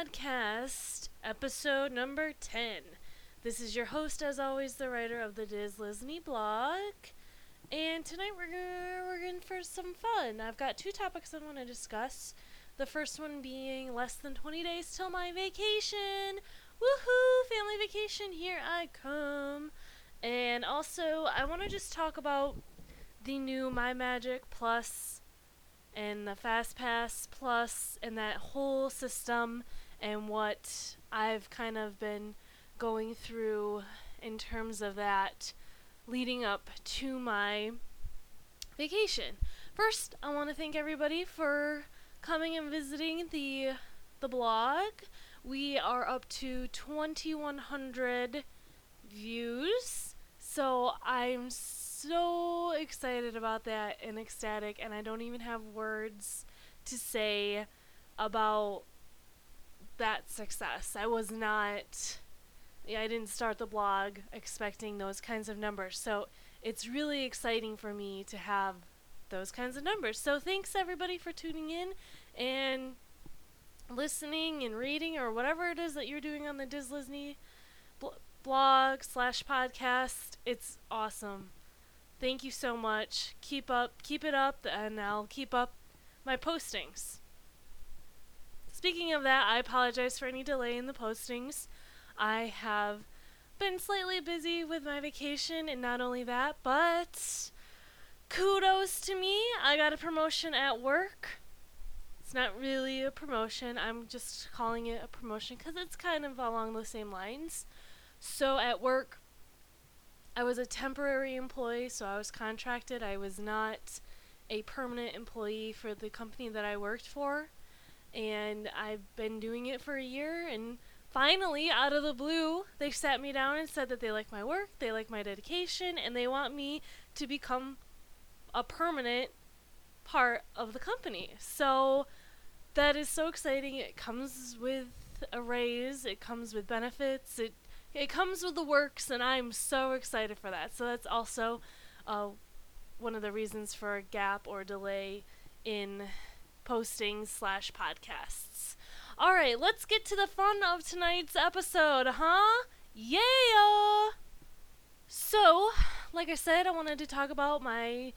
podcast, episode number 10. This is your host, as always, the writer of the Diz blog. And tonight we're gonna, we're in for some fun. I've got two topics I want to discuss. The first one being less than 20 days till my vacation. Woohoo! Family vacation, here I come. And also, I want to just talk about the new My Magic Plus and the Fast Pass Plus and that whole system and what I've kind of been going through in terms of that leading up to my vacation. First, I want to thank everybody for coming and visiting the the blog. We are up to 2100 views. So I'm so excited about that and ecstatic, and I don't even have words to say about that success. I was not, yeah, I didn't start the blog expecting those kinds of numbers. So it's really exciting for me to have those kinds of numbers. So thanks everybody for tuning in and listening and reading or whatever it is that you're doing on the Disney bl- blog slash podcast. It's awesome. Thank you so much. Keep up, keep it up, and I'll keep up my postings. Speaking of that, I apologize for any delay in the postings. I have been slightly busy with my vacation, and not only that, but kudos to me. I got a promotion at work. It's not really a promotion, I'm just calling it a promotion because it's kind of along the same lines. So at work, I was a temporary employee, so I was contracted. I was not a permanent employee for the company that I worked for. And I've been doing it for a year. And finally, out of the blue, they sat me down and said that they like my work, they like my dedication, and they want me to become a permanent part of the company. So that is so exciting. It comes with a raise, it comes with benefits, it it comes with the works, and I'm so excited for that. So that's also uh, one of the reasons for a gap or delay in postings slash podcasts. All right, let's get to the fun of tonight's episode, huh? Yeah! So, like I said, I wanted to talk about my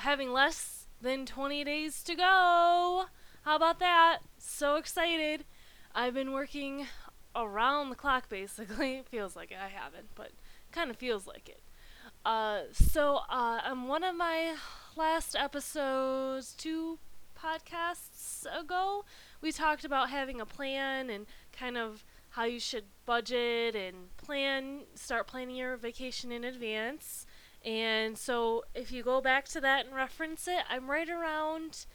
having less than 20 days to go. How about that? So excited. I've been working around the clock basically. It feels like it. I haven't, but kind of feels like it. Uh, so uh, on one of my last episodes, two podcasts ago, we talked about having a plan and kind of how you should budget and plan, start planning your vacation in advance. And so if you go back to that and reference it, I'm right around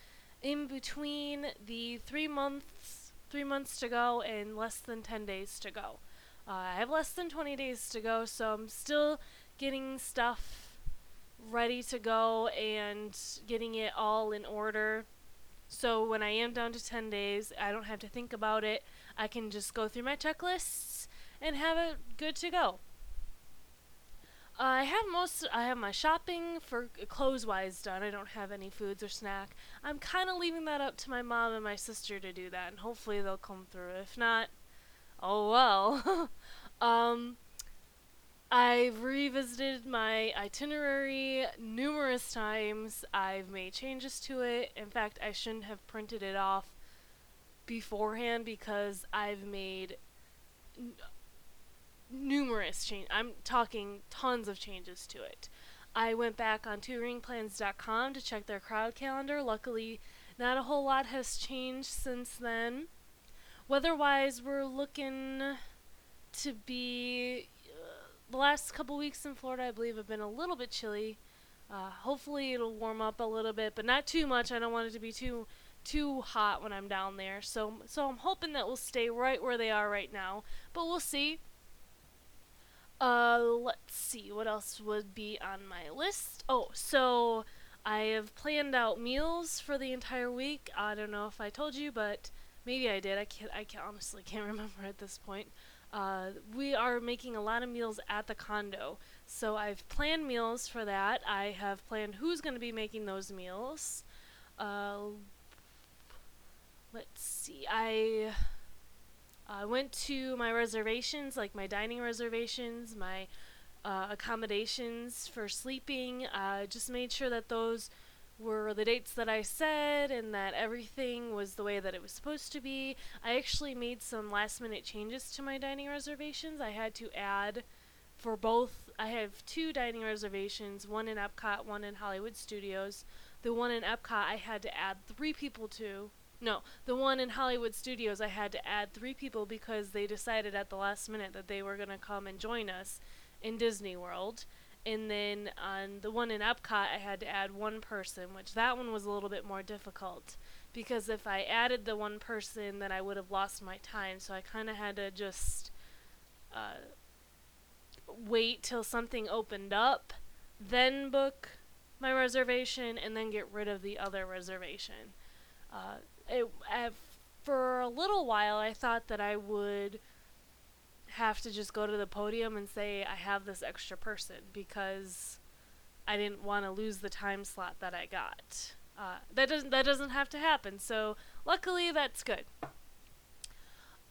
in between the three months three months to go and less than 10 days to go. Uh, I have less than 20 days to go, so I'm still getting stuff ready to go and getting it all in order. So when I am down to 10 days, I don't have to think about it. I can just go through my checklists and have it good to go. I have most. I have my shopping for clothes wise done. I don't have any foods or snack. I'm kind of leaving that up to my mom and my sister to do that, and hopefully they'll come through. If not, oh well. um, I've revisited my itinerary numerous times. I've made changes to it. In fact, I shouldn't have printed it off beforehand because I've made numerous changes. I'm talking tons of changes to it. I went back on touringplans.com to check their crowd calendar. Luckily, not a whole lot has changed since then. Weather-wise, we're looking to be the last couple weeks in Florida. I believe have been a little bit chilly. Uh, hopefully, it'll warm up a little bit, but not too much. I don't want it to be too too hot when I'm down there. So so I'm hoping that we'll stay right where they are right now. But we'll see. Uh, let's see, what else would be on my list? Oh, so I have planned out meals for the entire week. I don't know if I told you, but maybe I did. I can't. I can't, honestly can't remember at this point. Uh, we are making a lot of meals at the condo, so I've planned meals for that. I have planned who's going to be making those meals. Uh, let's see. I I went to my reservations, like my dining reservations, my uh, accommodations for sleeping. Uh, just made sure that those were the dates that I said and that everything was the way that it was supposed to be. I actually made some last minute changes to my dining reservations. I had to add for both, I have two dining reservations one in Epcot, one in Hollywood Studios. The one in Epcot, I had to add three people to. No, the one in Hollywood Studios, I had to add three people because they decided at the last minute that they were going to come and join us in Disney World. And then on the one in Epcot, I had to add one person, which that one was a little bit more difficult because if I added the one person, then I would have lost my time. So I kind of had to just uh, wait till something opened up, then book my reservation, and then get rid of the other reservation. Uh, it, for a little while, I thought that I would have to just go to the podium and say I have this extra person because I didn't want to lose the time slot that I got. Uh, that doesn't that doesn't have to happen. So luckily that's good.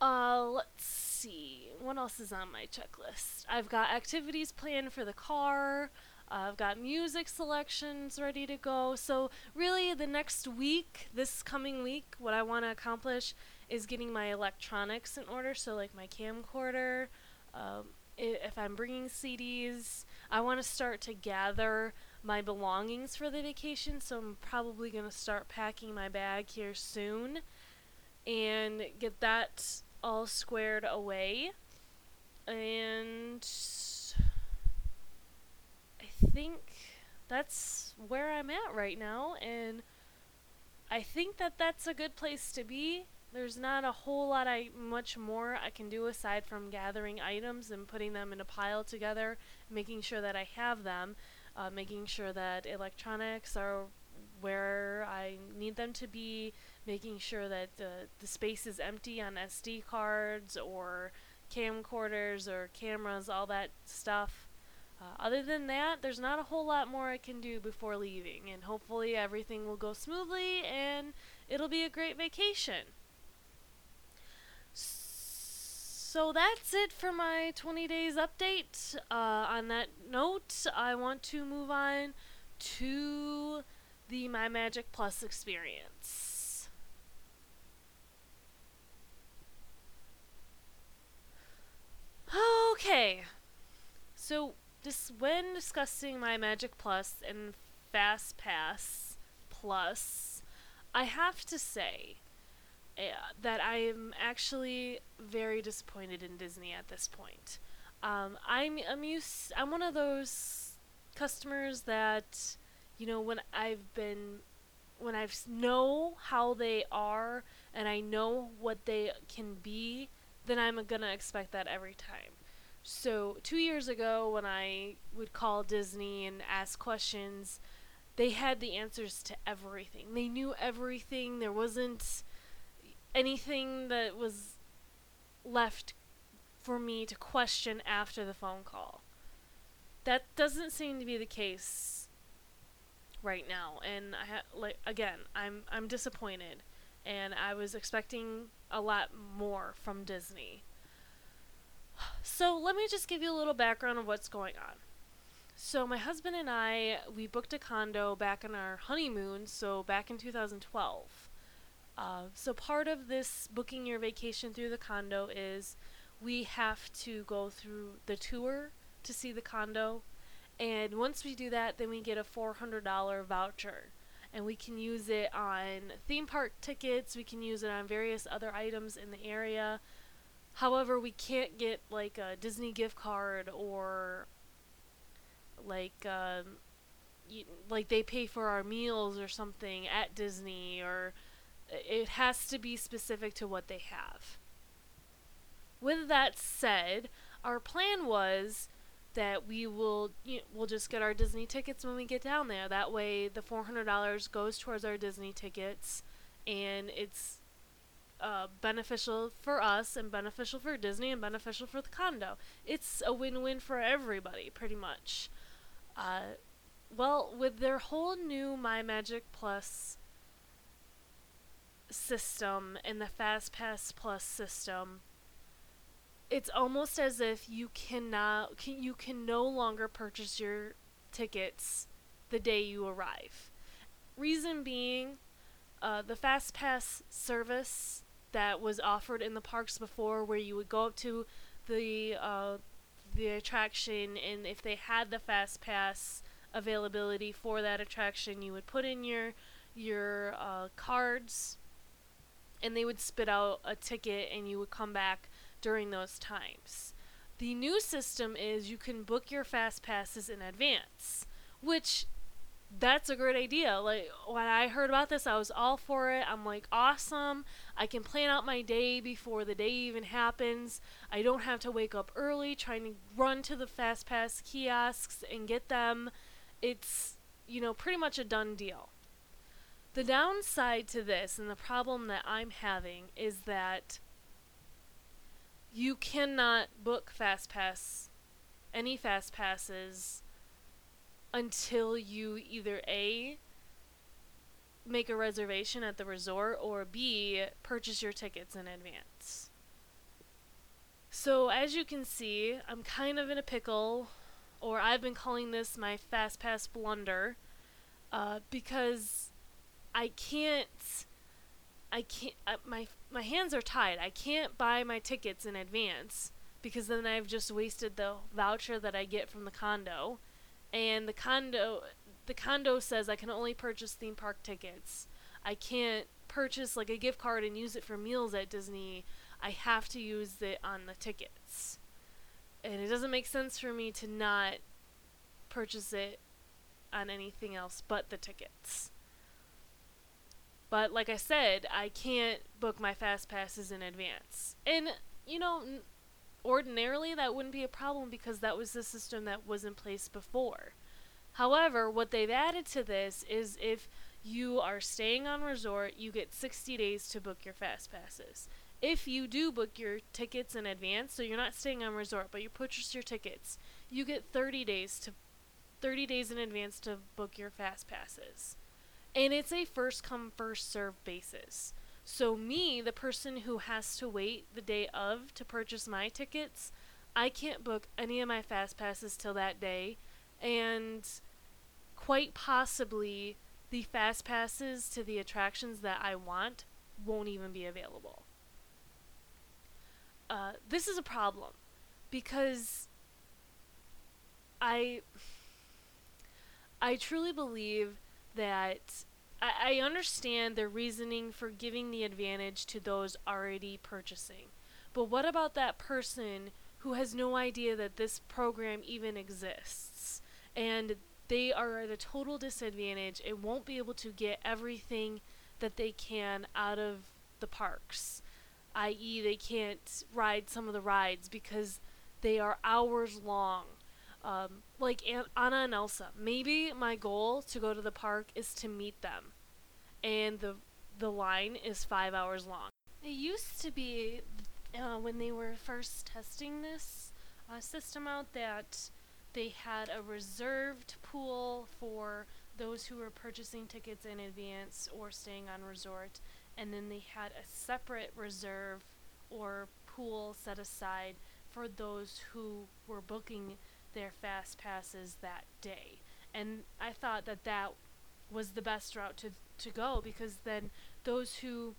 Uh, let's see what else is on my checklist. I've got activities planned for the car. Uh, I've got music selections ready to go. So really, the next week, this coming week, what I want to accomplish is getting my electronics in order. So, like my camcorder, um, if I'm bringing CDs, I want to start to gather my belongings for the vacation. So, I'm probably going to start packing my bag here soon and get that all squared away. And I think that's where I'm at right now. And I think that that's a good place to be there's not a whole lot I much more I can do aside from gathering items and putting them in a pile together, making sure that I have them, uh, making sure that electronics are where I need them to be, making sure that the the space is empty on SD cards or camcorders or cameras, all that stuff. Uh, other than that, there's not a whole lot more I can do before leaving, and hopefully everything will go smoothly and it'll be a great vacation. So that's it for my 20 days update. Uh, on that note, I want to move on to the My Magic Plus experience. Okay. So, this when discussing My Magic Plus and Fast Pass Plus, I have to say that I am actually very disappointed in Disney at this point. Um, I'm I'm used. I'm one of those customers that, you know, when I've been, when I know how they are and I know what they can be, then I'm gonna expect that every time. So two years ago, when I would call Disney and ask questions, they had the answers to everything. They knew everything. There wasn't anything that was left for me to question after the phone call. That doesn't seem to be the case right now, and I ha- like again, I'm I'm disappointed, and I was expecting a lot more from Disney. So let me just give you a little background of what's going on. So my husband and I we booked a condo back in our honeymoon, so back in 2012. Uh, so part of this booking your vacation through the condo is we have to go through the tour to see the condo. And once we do that, then we get a $400 voucher. And we can use it on theme park tickets, we can use it on various other items in the area. However, we can't get like a Disney gift card or like um, like they pay for our meals or something at Disney or it has to be specific to what they have. With that said, our plan was that we will you know, we'll just get our Disney tickets when we get down there. That way, the four hundred dollars goes towards our Disney tickets, and it's uh, beneficial for us and beneficial for Disney and beneficial for the condo. It's a win-win for everybody, pretty much. Uh, well, with their whole new My Magic Plus system and the Fast Pass Plus system, it's almost as if you cannot can, you can no longer purchase your tickets the day you arrive. Reason being, uh, the Fast Pass service that was offered in the parks before, where you would go up to the uh, the attraction, and if they had the Fast Pass availability for that attraction, you would put in your your uh, cards, and they would spit out a ticket, and you would come back during those times. The new system is you can book your fast passes in advance, which that's a great idea. Like when I heard about this, I was all for it. I'm like, awesome. I can plan out my day before the day even happens. I don't have to wake up early trying to run to the fast pass kiosks and get them. It's, you know, pretty much a done deal. The downside to this and the problem that I'm having is that you cannot book fast pass any fast passes until you either A make a reservation at the resort or B purchase your tickets in advance. So as you can see, I'm kind of in a pickle or I've been calling this my fast pass blunder uh, because I can't I can't uh, my my hands are tied. I can't buy my tickets in advance because then I've just wasted the voucher that I get from the condo and the condo the condo says I can only purchase theme park tickets. I can't purchase like a gift card and use it for meals at Disney. I have to use it on the tickets. And it doesn't make sense for me to not purchase it on anything else but the tickets. But like I said, I can't book my fast passes in advance. And you know, ordinarily that wouldn't be a problem because that was the system that was in place before. However, what they've added to this is if you are staying on resort, you get 60 days to book your fast passes. If you do book your tickets in advance, so you're not staying on resort, but you purchase your tickets, you get 30 days to 30 days in advance to book your fast passes. And it's a first come first serve basis. So, me, the person who has to wait the day of to purchase my tickets, I can't book any of my fast passes till that day. And quite possibly, the fast passes to the attractions that I want won't even be available. Uh, this is a problem because I I truly believe that I, I understand their reasoning for giving the advantage to those already purchasing. But what about that person who has no idea that this program even exists? And they are at a total disadvantage and won't be able to get everything that they can out of the parks. I.e., they can't ride some of the rides because they are hours long. Um, like Anna and Elsa. Maybe my goal to go to the park is to meet them, and the the line is five hours long. It used to be uh, when they were first testing this uh, system out that they had a reserved pool for those who were purchasing tickets in advance or staying on resort, and then they had a separate reserve or pool set aside for those who were booking their fast passes that day. And I thought that that was the best route to to go because then those who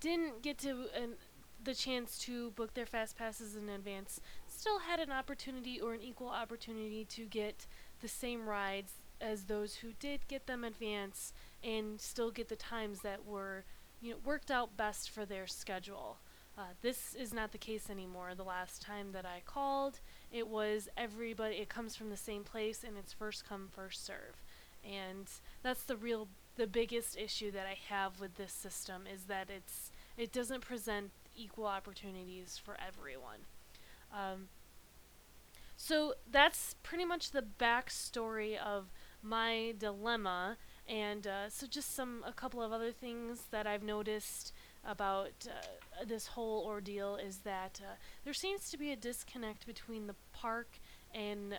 didn't get to an, the chance to book their fast passes in advance still had an opportunity or an equal opportunity to get the same rides as those who did get them advance and still get the times that were you know worked out best for their schedule. Uh, this is not the case anymore. The last time that I called, it was everybody, it comes from the same place and it's first come, first serve. And that's the real, the biggest issue that I have with this system is that it's, it doesn't present equal opportunities for everyone. Um, so that's pretty much the backstory of my dilemma. And uh, so just some, a couple of other things that I've noticed about uh, this whole ordeal is that uh, there seems to be a disconnect between the park and uh,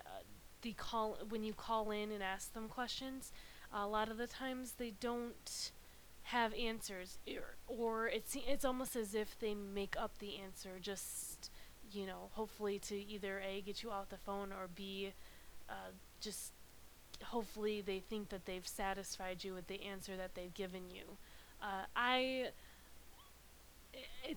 the call when you call in and ask them questions. a lot of the times they don't have answers, or, or it's it's almost as if they make up the answer just you know, hopefully to either a get you off the phone or b uh, just hopefully they think that they've satisfied you with the answer that they've given you. Uh, I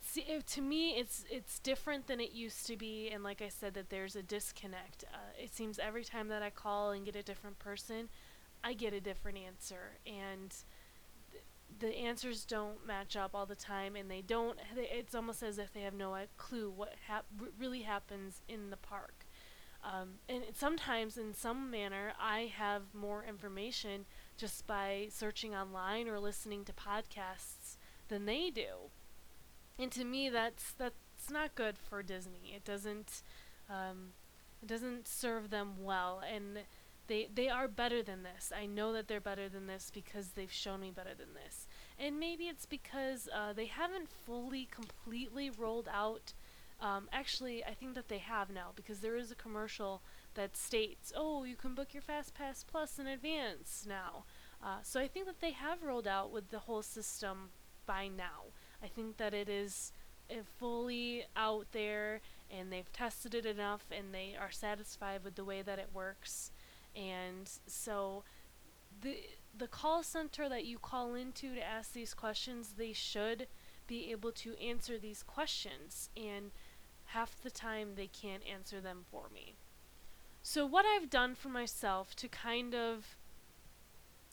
it's it, to me it's it's different than it used to be and like i said that there's a disconnect. Uh, it seems every time that i call and get a different person i get a different answer and th- the answers don't match up all the time and they don't it's almost as if they have no uh, clue what hap- r- really happens in the park. Um, and sometimes in some manner i have more information just by searching online or listening to podcasts than they do and to me that's that's not good for Disney. It doesn't um, it doesn't serve them well, and they they are better than this. I know that they're better than this because they've shown me better than this, and maybe it's because uh, they haven't fully completely rolled out. Um, actually, I think that they have now because there is a commercial that states, "Oh, you can book your Fast Pass Plus in advance now." Uh, so I think that they have rolled out with the whole system by now. I think that it is uh, fully out there and they've tested it enough and they are satisfied with the way that it works. And so the the call center that you call into to ask these questions, they should be able to answer these questions and half the time they can't answer them for me. So what I've done for myself to kind of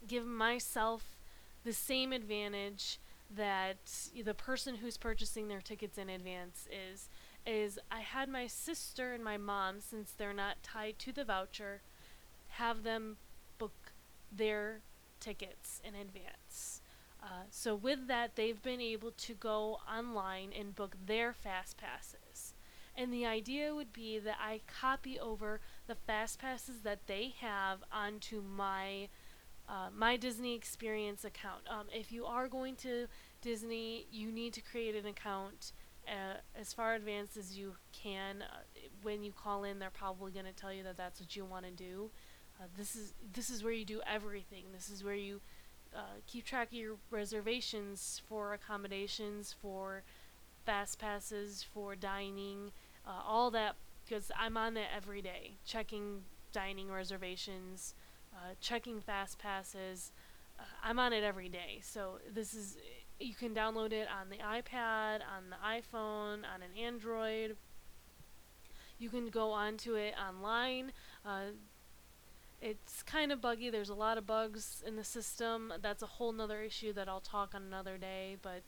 give myself the same advantage that the person who's purchasing their tickets in advance is is I had my sister and my mom since they're not tied to the voucher have them book their tickets in advance. Uh, so with that, they've been able to go online and book their fast passes. And the idea would be that I copy over the fast passes that they have onto my uh, my Disney Experience account. Um, if you are going to Disney, you need to create an account uh, as far advanced as you can. Uh, when you call in, they're probably going to tell you that that's what you want to do. Uh, this is this is where you do everything. This is where you uh, keep track of your reservations for accommodations, for fast passes, for dining, uh, all that. Because I'm on it every day, checking dining reservations, uh, checking fast passes. Uh, I'm on it every day. So this is you can download it on the iPad, on the iPhone, on an Android. You can go onto it online. Uh, it's kind of buggy. There's a lot of bugs in the system. That's a whole nother issue that I'll talk on another day. But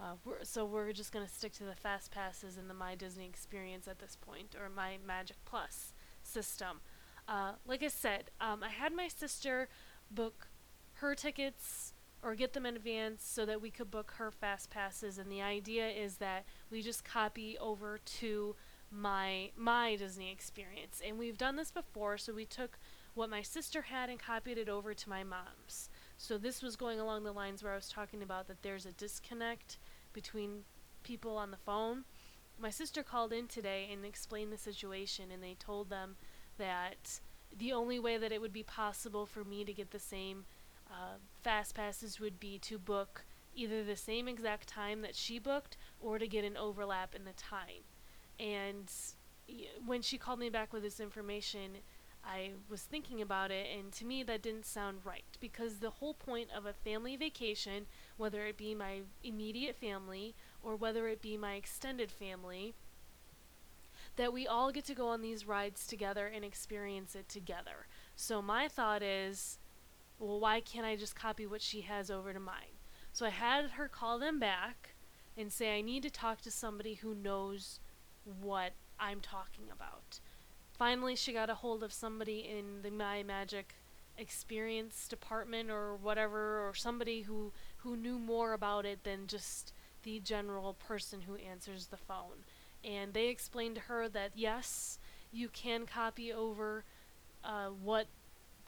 uh, we're, so we're just gonna stick to the fast passes and the My Disney Experience at this point, or My Magic Plus system. Uh, like I said, um, I had my sister book her tickets or get them in advance so that we could book her fast passes and the idea is that we just copy over to my my Disney experience. And we've done this before so we took what my sister had and copied it over to my mom's. So this was going along the lines where I was talking about that there's a disconnect between people on the phone. My sister called in today and explained the situation and they told them that the only way that it would be possible for me to get the same uh, fast passes would be to book either the same exact time that she booked or to get an overlap in the time. And when she called me back with this information, I was thinking about it, and to me, that didn't sound right because the whole point of a family vacation, whether it be my immediate family or whether it be my extended family, that we all get to go on these rides together and experience it together. So, my thought is well, why can't I just copy what she has over to mine? So I had her call them back and say, I need to talk to somebody who knows what I'm talking about. Finally, she got a hold of somebody in the My Magic experience department or whatever, or somebody who, who knew more about it than just the general person who answers the phone. And they explained to her that yes, you can copy over uh, what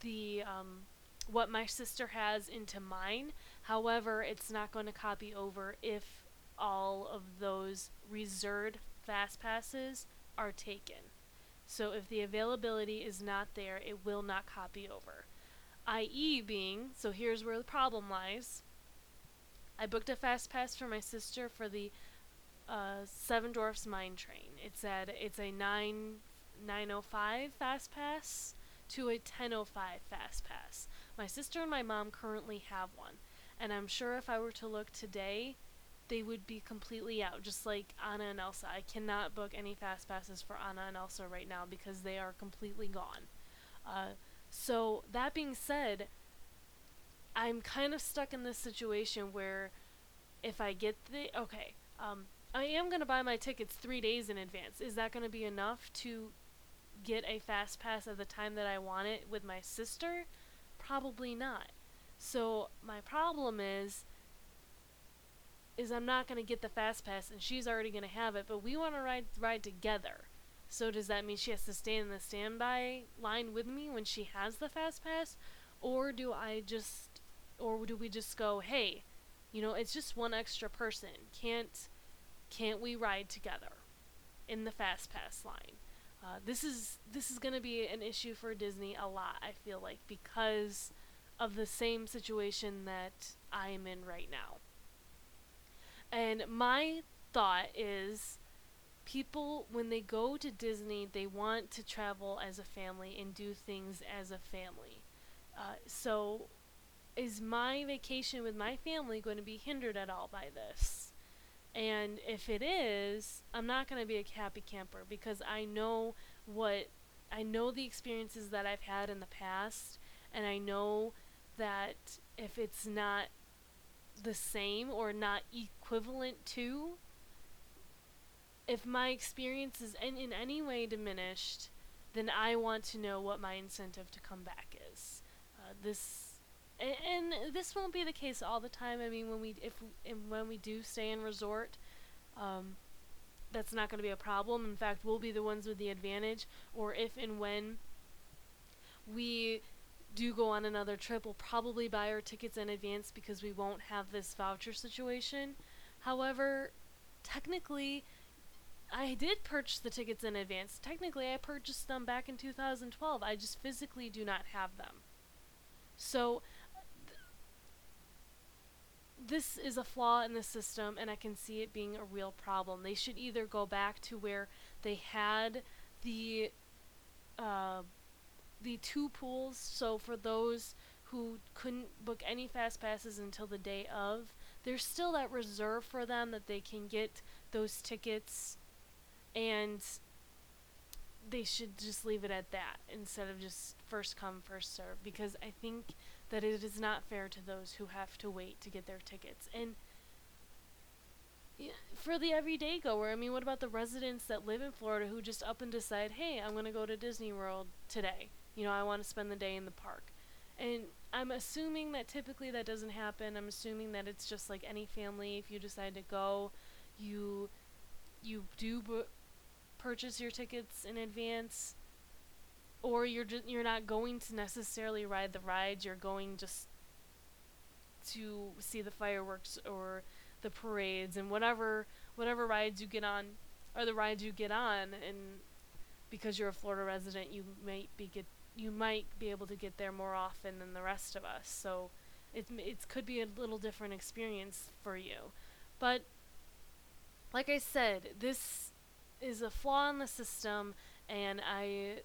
the um, what my sister has into mine. However, it's not going to copy over if all of those reserved fast passes are taken. So if the availability is not there, it will not copy over. IE being, so here's where the problem lies. I booked a fast pass for my sister for the uh, Seven Dwarfs Mine Train. It's at it's a nine nine oh five fast pass to a ten oh five fast pass. My sister and my mom currently have one, and I'm sure if I were to look today, they would be completely out, just like Anna and Elsa. I cannot book any fast passes for Anna and Elsa right now because they are completely gone. Uh, so that being said, I'm kind of stuck in this situation where if I get the okay, um, I am gonna buy my tickets three days in advance. Is that gonna be enough to get a fast pass at the time that I want it with my sister? Probably not. So my problem is is I'm not gonna get the fast pass and she's already gonna have it, but we wanna ride ride together. So does that mean she has to stay in the standby line with me when she has the fast pass? Or do I just or do we just go, hey, you know, it's just one extra person. Can't can't we ride together in the fast pass line? Uh, this is this is going to be an issue for Disney a lot. I feel like because of the same situation that I am in right now. And my thought is people when they go to Disney, they want to travel as a family and do things as a family. Uh, so is my vacation with my family going to be hindered at all by this? And if it is, I'm not going to be a happy camper because I know what I know the experiences that I've had in the past and I know that if it's not the same or not equivalent to if my experience is in, in any way diminished, then I want to know what my incentive to come back is. Uh, this and, and, this won't be the case all the time. I mean, when we if when we do stay in resort, um, that's not going to be a problem. In fact, we'll be the ones with the advantage. Or if and when we do go on another trip, we'll probably buy our tickets in advance because we won't have this voucher situation. However, technically, I did purchase the tickets in advance. Technically, I purchased them back in 2012. I just physically do not have them. So, this is a flaw in the system, and I can see it being a real problem. They should either go back to where they had the uh, the two pools. So for those who couldn't book any fast passes until the day of, there's still that reserve for them that they can get those tickets, and they should just leave it at that instead of just first come first serve because I think that it is not fair to those who have to wait to get their tickets. And for the everyday goer, I mean, what about the residents that live in Florida who just up and decide, hey, I'm going to go to Disney World today? You know, I want to spend the day in the park. And I'm assuming that typically that doesn't happen. I'm assuming that it's just like any family. If you decide to go, you you do purchase your tickets in advance or you're just you're not going to necessarily ride the rides you're going just to see the fireworks or the parades and whatever whatever rides you get on are the rides you get on and because you're a Florida resident you might be get you might be able to get there more often than the rest of us. So it it could be a little different experience for you. But like I said this is a flaw in the system and I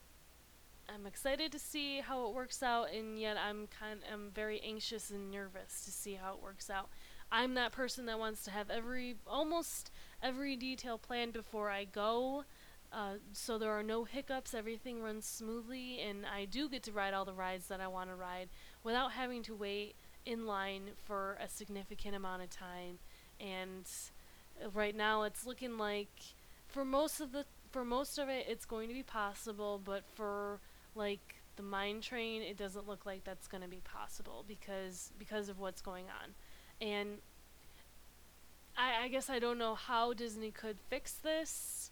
I'm excited to see how it works out, and yet I'm kind I'm very anxious and nervous to see how it works out. I'm that person that wants to have every almost every detail planned before I go, uh, so there are no hiccups. Everything runs smoothly, and I do get to ride all the rides that I want to ride without having to wait in line for a significant amount of time. And right now, it's looking like for most of the for most of it, it's going to be possible, but for like the mine train, it doesn't look like that's going to be possible because because of what's going on. And I, I guess I don't know how Disney could fix this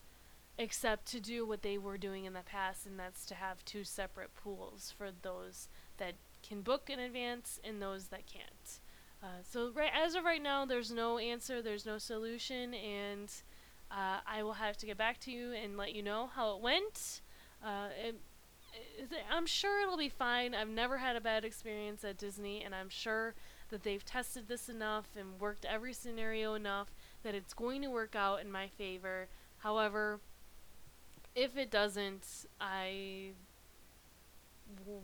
except to do what they were doing in the past and that's to have two separate pools for those that can book in advance and those that can't. Uh, so right as of right now, there's no answer, there's no solution, and uh, I will have to get back to you and let you know how it went. Uh, it, I'm sure it'll be fine. I've never had a bad experience at Disney, and I'm sure that they've tested this enough and worked every scenario enough that it's going to work out in my favor. However, if it doesn't, I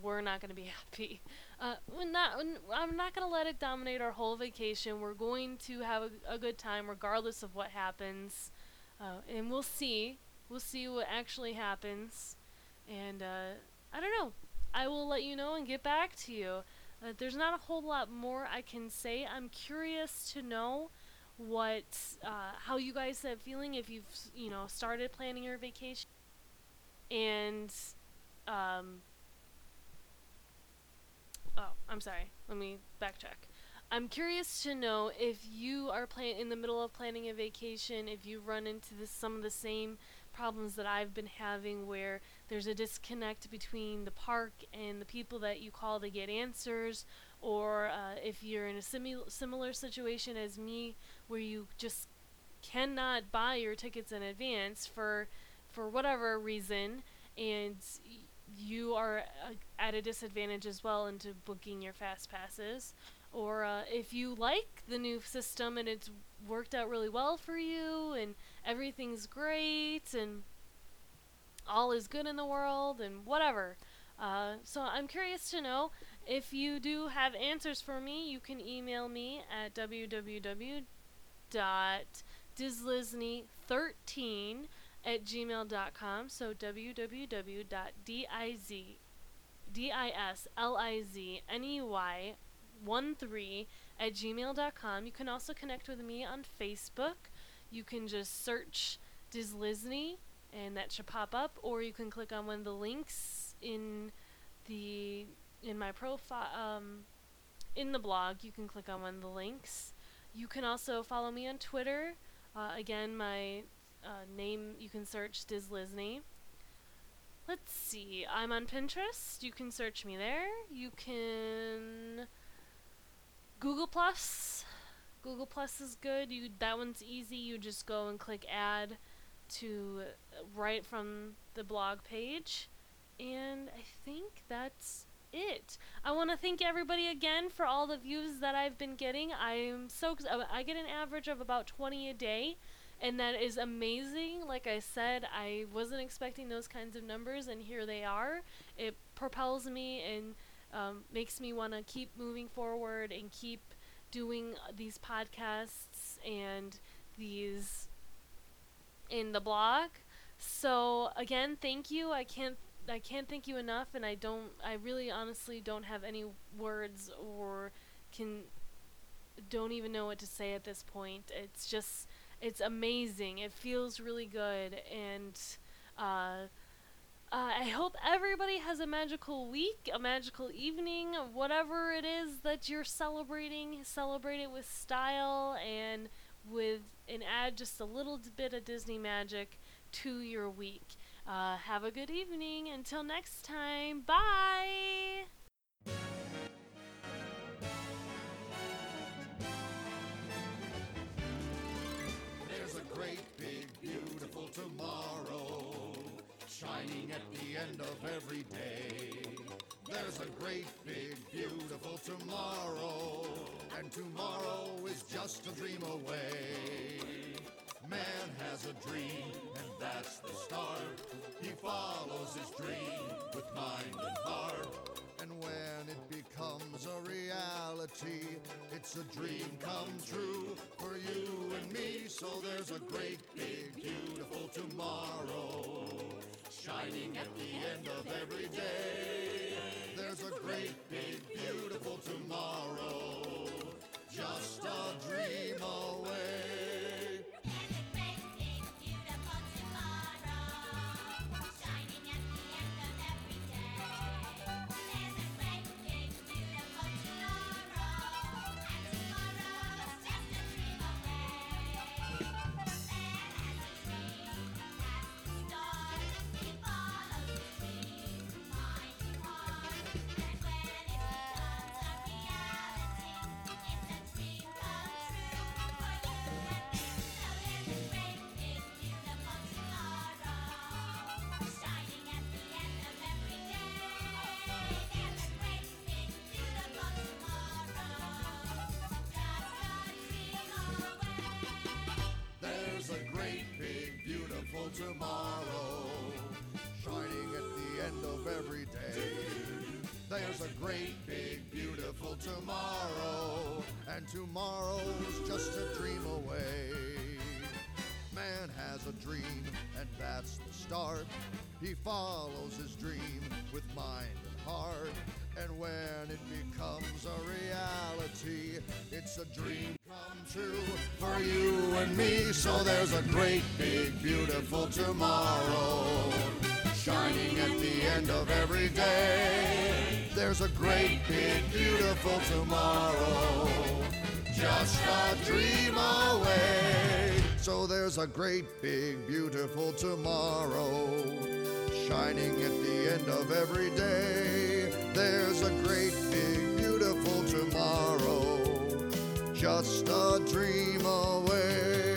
we're not going to be happy. Uh, we're not, I'm not going to let it dominate our whole vacation. We're going to have a, a good time regardless of what happens. Uh, and we'll see. We'll see what actually happens. And uh, I don't know. I will let you know and get back to you. Uh, there's not a whole lot more I can say. I'm curious to know what, uh, how you guys are feeling if you've, you know, started planning your vacation. And, um, oh, I'm sorry. Let me backtrack. I'm curious to know if you are plan- in the middle of planning a vacation, if you run into this, some of the same problems that I've been having where there's a disconnect between the park and the people that you call to get answers, or uh, if you're in a simu- similar situation as me where you just cannot buy your tickets in advance for for whatever reason and you are uh, at a disadvantage as well into booking your fast passes. Or uh, if you like the new system and it's worked out really well for you and everything's great and all is good in the world and whatever. Uh, so I'm curious to know if you do have answers for me. You can email me at www.dislisney13 at gmail.com. So www.dislisney 13 at gmail.com. You can also connect with me on Facebook. You can just search Dislisney and that should pop up or you can click on one of the links in the in my profile um, in the blog you can click on one of the links. You can also follow me on twitter. Uh, again my uh, name you can search dislisney let's see i'm on pinterest. You can search me there. You can google plus. Google plus is good. You that one's easy. You just go and click add to uh, write from the blog page. And I think that's it. I want to thank everybody again for all the views that I've been getting. I'm so uh, I get an average of about 20 a day, and that is amazing. Like I said, I wasn't expecting those kinds of numbers, and here they are. It propels me and um, makes me want to keep moving forward and keep doing uh, these podcasts and these in the blog. So again, thank you. I can't I can't thank you enough and I don't I really honestly don't have any words or can don't even know what to say at this point. It's just it's amazing. It feels really good and uh, uh, I hope everybody has a magical week, a magical evening, whatever it is that you're celebrating. Celebrate it with style and with and add just a little bit of Disney magic to your week. Uh, have a good evening. Until next time, bye. There's a great, big, beautiful tomorrow shining at the end of every day. There's a great, big, beautiful tomorrow, and tomorrow is just a dream away. Man has a dream, and that's the start. He follows his dream with mind and heart. And when it becomes a reality, it's a dream come true for you and me. So there's a great, big, beautiful tomorrow shining at the end of every day. There's a great, big, beautiful tomorrow, There's a great, big, beautiful tomorrow, and tomorrow's just a dream away. Man has a dream, and that's the start. He follows his dream with mind and heart. And when it becomes a reality, it's a dream come true for you and me. So there's a great, big, beautiful tomorrow shining at the end of every day. There's a great, big, beautiful tomorrow just a dream away. So there's a great, big, beautiful tomorrow shining at the end of every day. There's a great, big, beautiful tomorrow just a dream away.